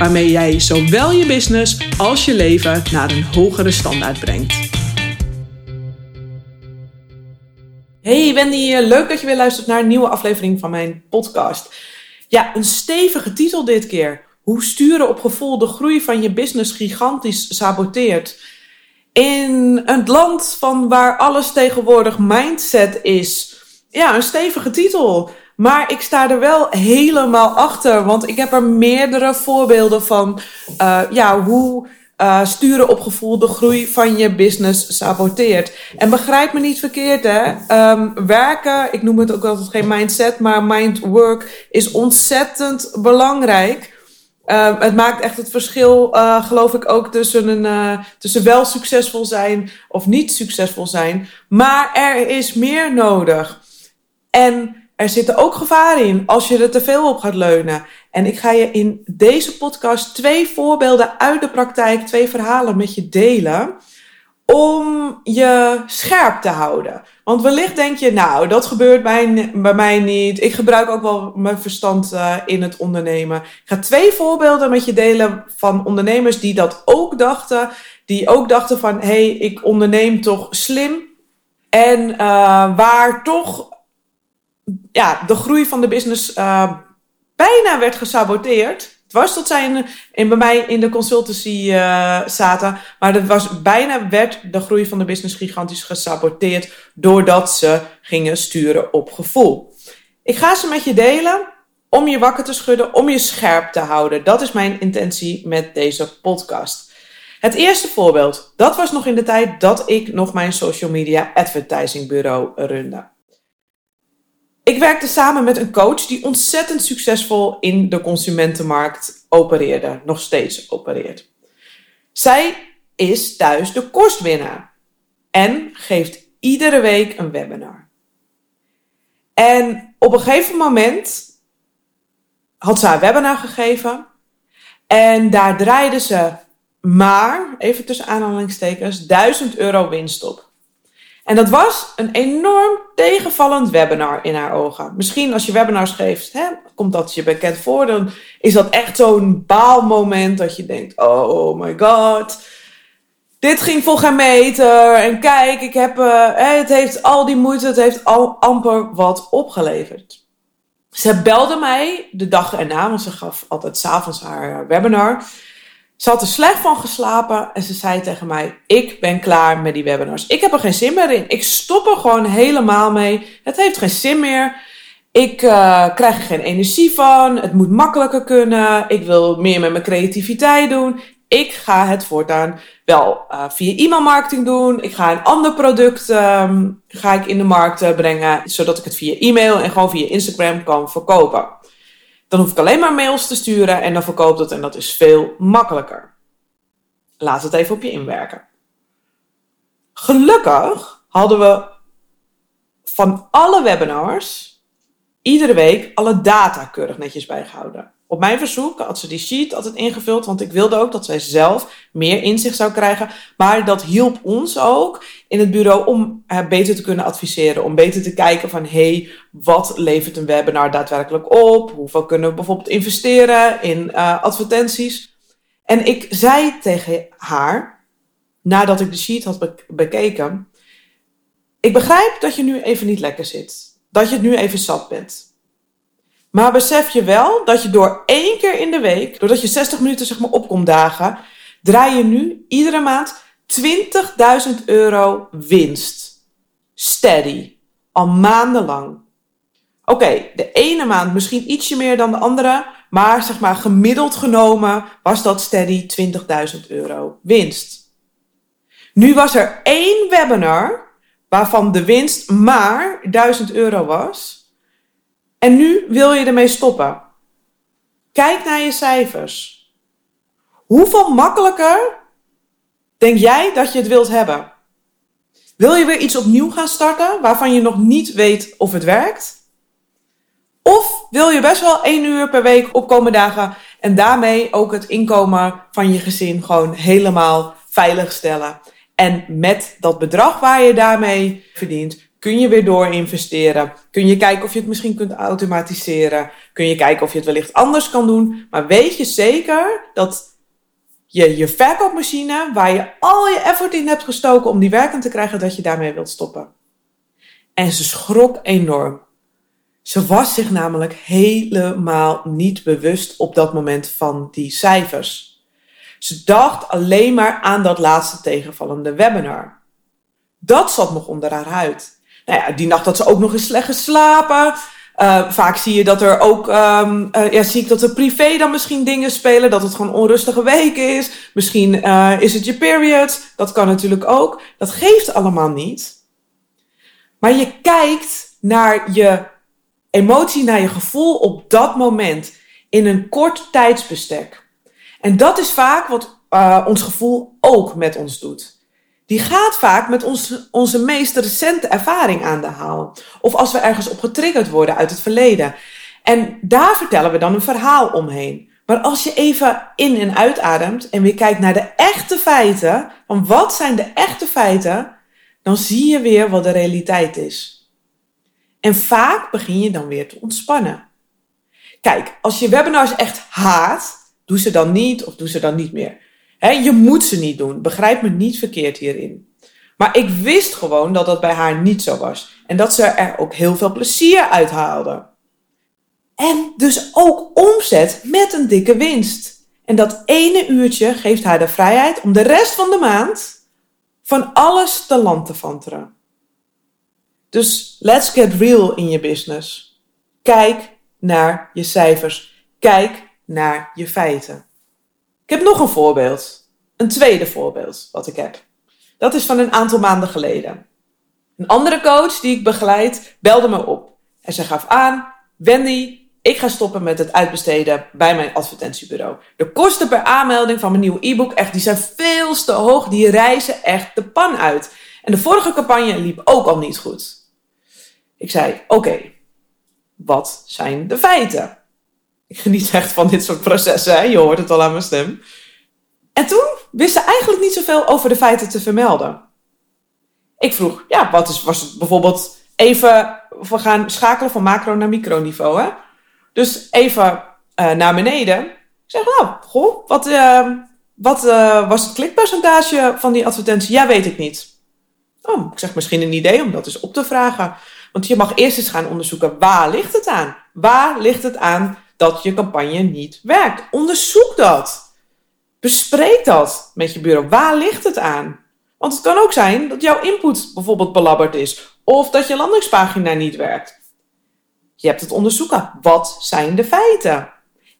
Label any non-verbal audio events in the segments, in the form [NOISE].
waarmee jij zowel je business als je leven naar een hogere standaard brengt. Hey Wendy, eh, leuk dat je weer luistert naar een nieuwe aflevering van mijn podcast. Ja, een stevige titel dit keer. Hoe sturen op gevoel de groei van je business gigantisch saboteert. In een land van waar alles tegenwoordig mindset is. Ja, een stevige titel. Maar ik sta er wel helemaal achter, want ik heb er meerdere voorbeelden van uh, ja, hoe uh, sturen op gevoel de groei van je business saboteert. En begrijp me niet verkeerd, hè? Um, werken, ik noem het ook altijd geen mindset, maar mindwork is ontzettend belangrijk. Uh, het maakt echt het verschil, uh, geloof ik, ook tussen, een, tussen wel succesvol zijn of niet succesvol zijn. Maar er is meer nodig. En er zitten ook gevaren in als je er te veel op gaat leunen. En ik ga je in deze podcast twee voorbeelden uit de praktijk, twee verhalen met je delen. Om je scherp te houden. Want wellicht denk je, nou, dat gebeurt bij, bij mij niet. Ik gebruik ook wel mijn verstand uh, in het ondernemen. Ik ga twee voorbeelden met je delen van ondernemers die dat ook dachten. Die ook dachten van, hé, hey, ik onderneem toch slim. En uh, waar toch ja, de groei van de business uh, bijna werd gesaboteerd. Het was tot zij in, bij mij in de consultancy uh, zaten. Maar het was, bijna werd de groei van de business gigantisch gesaboteerd. Doordat ze gingen sturen op gevoel. Ik ga ze met je delen om je wakker te schudden, om je scherp te houden. Dat is mijn intentie met deze podcast. Het eerste voorbeeld, dat was nog in de tijd dat ik nog mijn social media advertising bureau runde. Ik werkte samen met een coach die ontzettend succesvol in de consumentenmarkt opereerde, nog steeds opereert. Zij is thuis de kostwinnaar en geeft iedere week een webinar. En op een gegeven moment had ze haar webinar gegeven en daar draaide ze maar, even tussen aanhalingstekens, 1000 euro winst op. En dat was een enorm tegenvallend webinar in haar ogen. Misschien als je webinars geeft, hè, komt dat je bekend voor, dan is dat echt zo'n baalmoment dat je denkt: oh my god, dit ging voor geen meter. En kijk, ik heb, uh, het heeft al die moeite, het heeft al amper wat opgeleverd. Ze belde mij de dag erna, want ze gaf altijd s'avonds haar webinar. Ze had er slecht van geslapen en ze zei tegen mij: Ik ben klaar met die webinars. Ik heb er geen zin meer in. Ik stop er gewoon helemaal mee. Het heeft geen zin meer. Ik uh, krijg er geen energie van. Het moet makkelijker kunnen. Ik wil meer met mijn creativiteit doen. Ik ga het voortaan wel uh, via e-mailmarketing doen. Ik ga een ander product um, ga ik in de markt uh, brengen, zodat ik het via e-mail en gewoon via Instagram kan verkopen. Dan hoef ik alleen maar mails te sturen en dan verkoopt het en dat is veel makkelijker. Laat het even op je inwerken. Gelukkig hadden we van alle webinars iedere week alle data keurig netjes bijgehouden. Op mijn verzoek had ze die sheet altijd ingevuld, want ik wilde ook dat zij zelf meer inzicht zou krijgen. Maar dat hielp ons ook in het bureau om beter te kunnen adviseren. Om beter te kijken van, hé, hey, wat levert een webinar daadwerkelijk op? Hoeveel kunnen we bijvoorbeeld investeren in uh, advertenties? En ik zei tegen haar, nadat ik de sheet had bekeken, ik begrijp dat je nu even niet lekker zit. Dat je het nu even zat bent. Maar besef je wel dat je door één keer in de week, doordat je 60 minuten zeg maar opkomt dagen, draai je nu iedere maand 20.000 euro winst. Steady. Al maandenlang. Oké, de ene maand misschien ietsje meer dan de andere, maar zeg maar gemiddeld genomen was dat steady 20.000 euro winst. Nu was er één webinar waarvan de winst maar 1000 euro was. En nu wil je ermee stoppen. Kijk naar je cijfers. Hoeveel makkelijker Denk jij dat je het wilt hebben? Wil je weer iets opnieuw gaan starten waarvan je nog niet weet of het werkt? Of wil je best wel één uur per week opkomen dagen en daarmee ook het inkomen van je gezin gewoon helemaal veilig stellen? En met dat bedrag waar je daarmee verdient, kun je weer door investeren. Kun je kijken of je het misschien kunt automatiseren. Kun je kijken of je het wellicht anders kan doen. Maar weet je zeker dat je je verkoopmachine, waar je al je effort in hebt gestoken om die werkend te krijgen, dat je daarmee wilt stoppen. En ze schrok enorm. Ze was zich namelijk helemaal niet bewust op dat moment van die cijfers. Ze dacht alleen maar aan dat laatste tegenvallende webinar. Dat zat nog onder haar huid. Nou ja, die nacht had ze ook nog eens slecht geslapen. Uh, vaak zie je dat er ook, um, uh, ja, zie ik dat er privé dan misschien dingen spelen, dat het gewoon onrustige weken is. Misschien uh, is het je period, dat kan natuurlijk ook. Dat geeft allemaal niet. Maar je kijkt naar je emotie, naar je gevoel op dat moment in een kort tijdsbestek. En dat is vaak wat ons gevoel ook met ons doet die gaat vaak met ons, onze meest recente ervaring aan de haal. Of als we ergens op getriggerd worden uit het verleden. En daar vertellen we dan een verhaal omheen. Maar als je even in en uitademt en weer kijkt naar de echte feiten, van wat zijn de echte feiten, dan zie je weer wat de realiteit is. En vaak begin je dan weer te ontspannen. Kijk, als je webinars echt haat, doe ze dan niet of doe ze dan niet meer je moet ze niet doen. Begrijp me niet verkeerd hierin. Maar ik wist gewoon dat dat bij haar niet zo was. En dat ze er ook heel veel plezier uit haalde. En dus ook omzet met een dikke winst. En dat ene uurtje geeft haar de vrijheid om de rest van de maand van alles te land te vanteren. Dus let's get real in je business. Kijk naar je cijfers. Kijk naar je feiten. Ik heb nog een voorbeeld. Een tweede voorbeeld wat ik heb. Dat is van een aantal maanden geleden. Een andere coach die ik begeleid belde me op. En ze gaf aan: Wendy, ik ga stoppen met het uitbesteden bij mijn advertentiebureau. De kosten per aanmelding van mijn nieuwe e-book echt, die zijn veel te hoog. Die reizen echt de pan uit. En de vorige campagne liep ook al niet goed. Ik zei: Oké, wat zijn de feiten? Ik geniet echt van dit soort processen, hè? je hoort het al aan mijn stem. En toen wist ze eigenlijk niet zoveel over de feiten te vermelden. Ik vroeg, ja, wat is, was het bijvoorbeeld even, we gaan schakelen van macro naar microniveau, hè? Dus even uh, naar beneden. Ik zeg, nou, goh, wat, uh, wat uh, was het klikpercentage van die advertentie? Ja, weet ik niet. Oh, ik zeg misschien een idee om dat eens op te vragen. Want je mag eerst eens gaan onderzoeken, waar ligt het aan? Waar ligt het aan dat je campagne niet werkt. Onderzoek dat. Bespreek dat met je bureau. Waar ligt het aan? Want het kan ook zijn dat jouw input bijvoorbeeld belabberd is. Of dat je landingspagina niet werkt. Je hebt het onderzoeken. Wat zijn de feiten?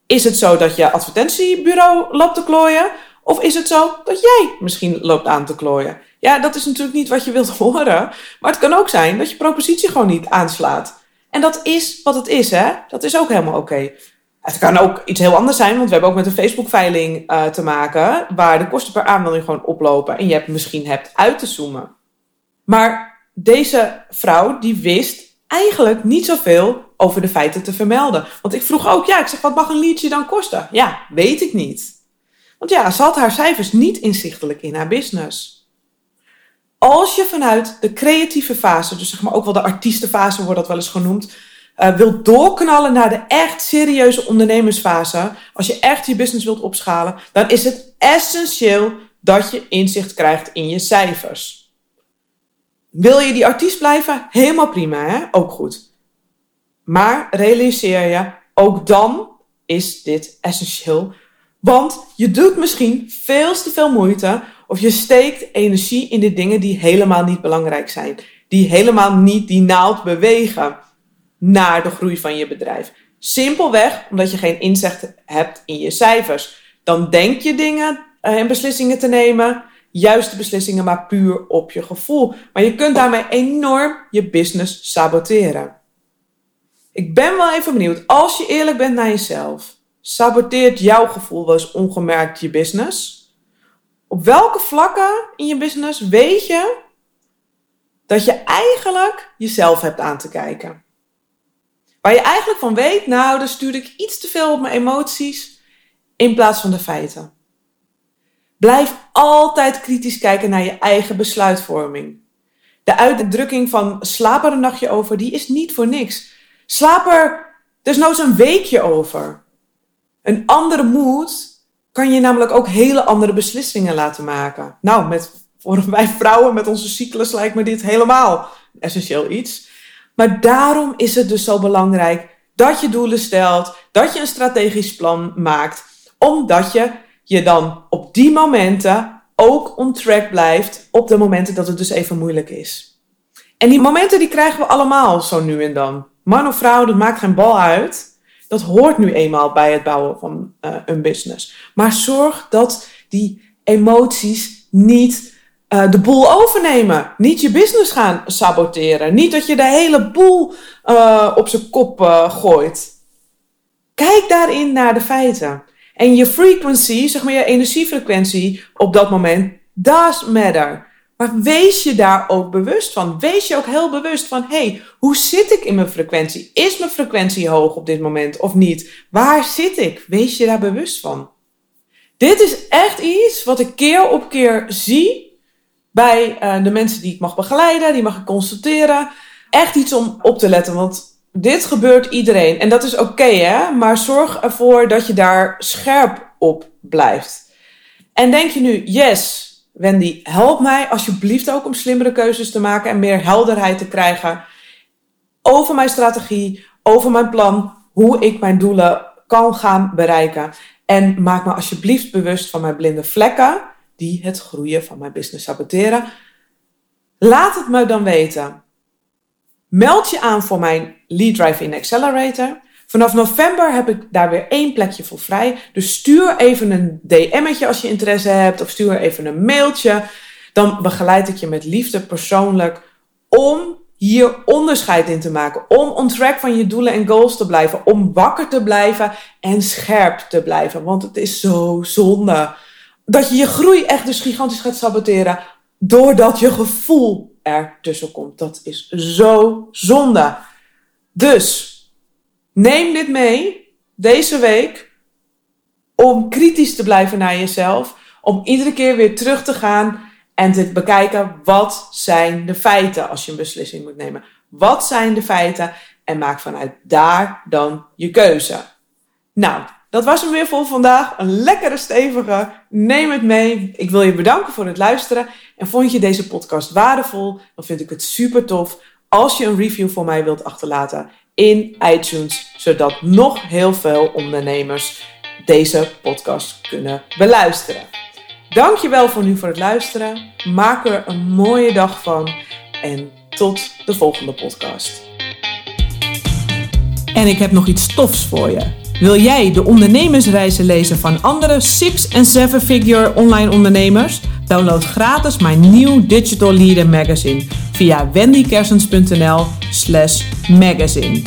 Is het zo dat je advertentiebureau loopt te klooien? Of is het zo dat jij misschien loopt aan te klooien? Ja, dat is natuurlijk niet wat je wilt [LAUGHS] horen. Maar het kan ook zijn dat je propositie gewoon niet aanslaat. En dat is wat het is, hè? Dat is ook helemaal oké. Het kan ook iets heel anders zijn, want we hebben ook met een Facebook-veiling uh, te maken, waar de kosten per aanmelding gewoon oplopen en je hebt, misschien hebt uit te zoomen. Maar deze vrouw, die wist eigenlijk niet zoveel over de feiten te vermelden. Want ik vroeg ook, ja, ik zeg, wat mag een liedje dan kosten? Ja, weet ik niet. Want ja, ze had haar cijfers niet inzichtelijk in haar business. Als je vanuit de creatieve fase, dus zeg maar ook wel de artiestenfase wordt dat wel eens genoemd, uh, wilt doorknallen naar de echt serieuze ondernemersfase, als je echt je business wilt opschalen, dan is het essentieel dat je inzicht krijgt in je cijfers. Wil je die artiest blijven? Helemaal prima, hè? ook goed. Maar realiseer je, ook dan is dit essentieel. Want je doet misschien veel te veel moeite of je steekt energie in de dingen die helemaal niet belangrijk zijn. Die helemaal niet die naald bewegen naar de groei van je bedrijf. Simpelweg omdat je geen inzicht hebt in je cijfers. Dan denk je dingen eh, en beslissingen te nemen, juiste beslissingen, maar puur op je gevoel. Maar je kunt daarmee enorm je business saboteren. Ik ben wel even benieuwd, als je eerlijk bent naar jezelf, saboteert jouw gevoel wel eens ongemerkt je business? Op welke vlakken in je business weet je dat je eigenlijk jezelf hebt aan te kijken? Waar je eigenlijk van weet, nou, dan stuur ik iets te veel op mijn emoties in plaats van de feiten. Blijf altijd kritisch kijken naar je eigen besluitvorming. De uitdrukking van slaap er een nachtje over, die is niet voor niks. Slaap er desnoods een weekje over. Een andere moed kan je namelijk ook hele andere beslissingen laten maken. Nou, met, voor [LAUGHS] wij vrouwen met onze cyclus lijkt me dit helemaal essentieel iets. Maar daarom is het dus zo belangrijk dat je doelen stelt, dat je een strategisch plan maakt, omdat je je dan op die momenten ook on track blijft op de momenten dat het dus even moeilijk is. En die momenten die krijgen we allemaal zo nu en dan. Man of vrouw, dat maakt geen bal uit. Dat hoort nu eenmaal bij het bouwen van uh, een business. Maar zorg dat die emoties niet uh, de boel overnemen. Niet je business gaan saboteren. Niet dat je de hele boel uh, op zijn kop gooit. Kijk daarin naar de feiten. En je frequency, zeg maar je energiefrequentie op dat moment, does matter. Maar wees je daar ook bewust van. Wees je ook heel bewust van, hey, hoe zit ik in mijn frequentie? Is mijn frequentie hoog op dit moment of niet? Waar zit ik? Wees je daar bewust van. Dit is echt iets wat ik keer op keer zie bij uh, de mensen die ik mag begeleiden, die mag ik consulteren. Echt iets om op te letten, want dit gebeurt iedereen. En dat is oké, hè? Maar zorg ervoor dat je daar scherp op blijft. En denk je nu, yes, Wendy, help mij alsjeblieft ook om slimmere keuzes te maken en meer helderheid te krijgen over mijn strategie, over mijn plan, hoe ik mijn doelen kan gaan bereiken. En maak me alsjeblieft bewust van mijn blinde vlekken die het groeien van mijn business saboteren. Laat het me dan weten. Meld je aan voor mijn Lead Drive in Accelerator. Vanaf november heb ik daar weer één plekje voor vrij. Dus stuur even een DM'tje als je interesse hebt. Of stuur even een mailtje. Dan begeleid ik je met liefde persoonlijk om hier onderscheid in te maken. Om on track van je doelen en goals te blijven. Om wakker te blijven en scherp te blijven. Want het is zo zonde dat je je groei echt dus gigantisch gaat saboteren. Doordat je gevoel er tussen komt. Dat is zo zonde. Dus Neem dit mee deze week om kritisch te blijven naar jezelf. Om iedere keer weer terug te gaan en te bekijken wat zijn de feiten als je een beslissing moet nemen. Wat zijn de feiten en maak vanuit daar dan je keuze. Nou, dat was hem weer voor vandaag. Een lekkere stevige. Neem het mee. Ik wil je bedanken voor het luisteren. En vond je deze podcast waardevol? Dan vind ik het super tof als je een review voor mij wilt achterlaten in iTunes, zodat nog heel veel ondernemers deze podcast kunnen beluisteren. Dankjewel voor nu voor het luisteren. Maak er een mooie dag van en tot de volgende podcast. En ik heb nog iets tofs voor je. Wil jij de ondernemersreizen lezen van andere 6- en 7-figure online ondernemers? Download gratis mijn nieuw Digital Leader magazine via wendykersens.nl slash magazine.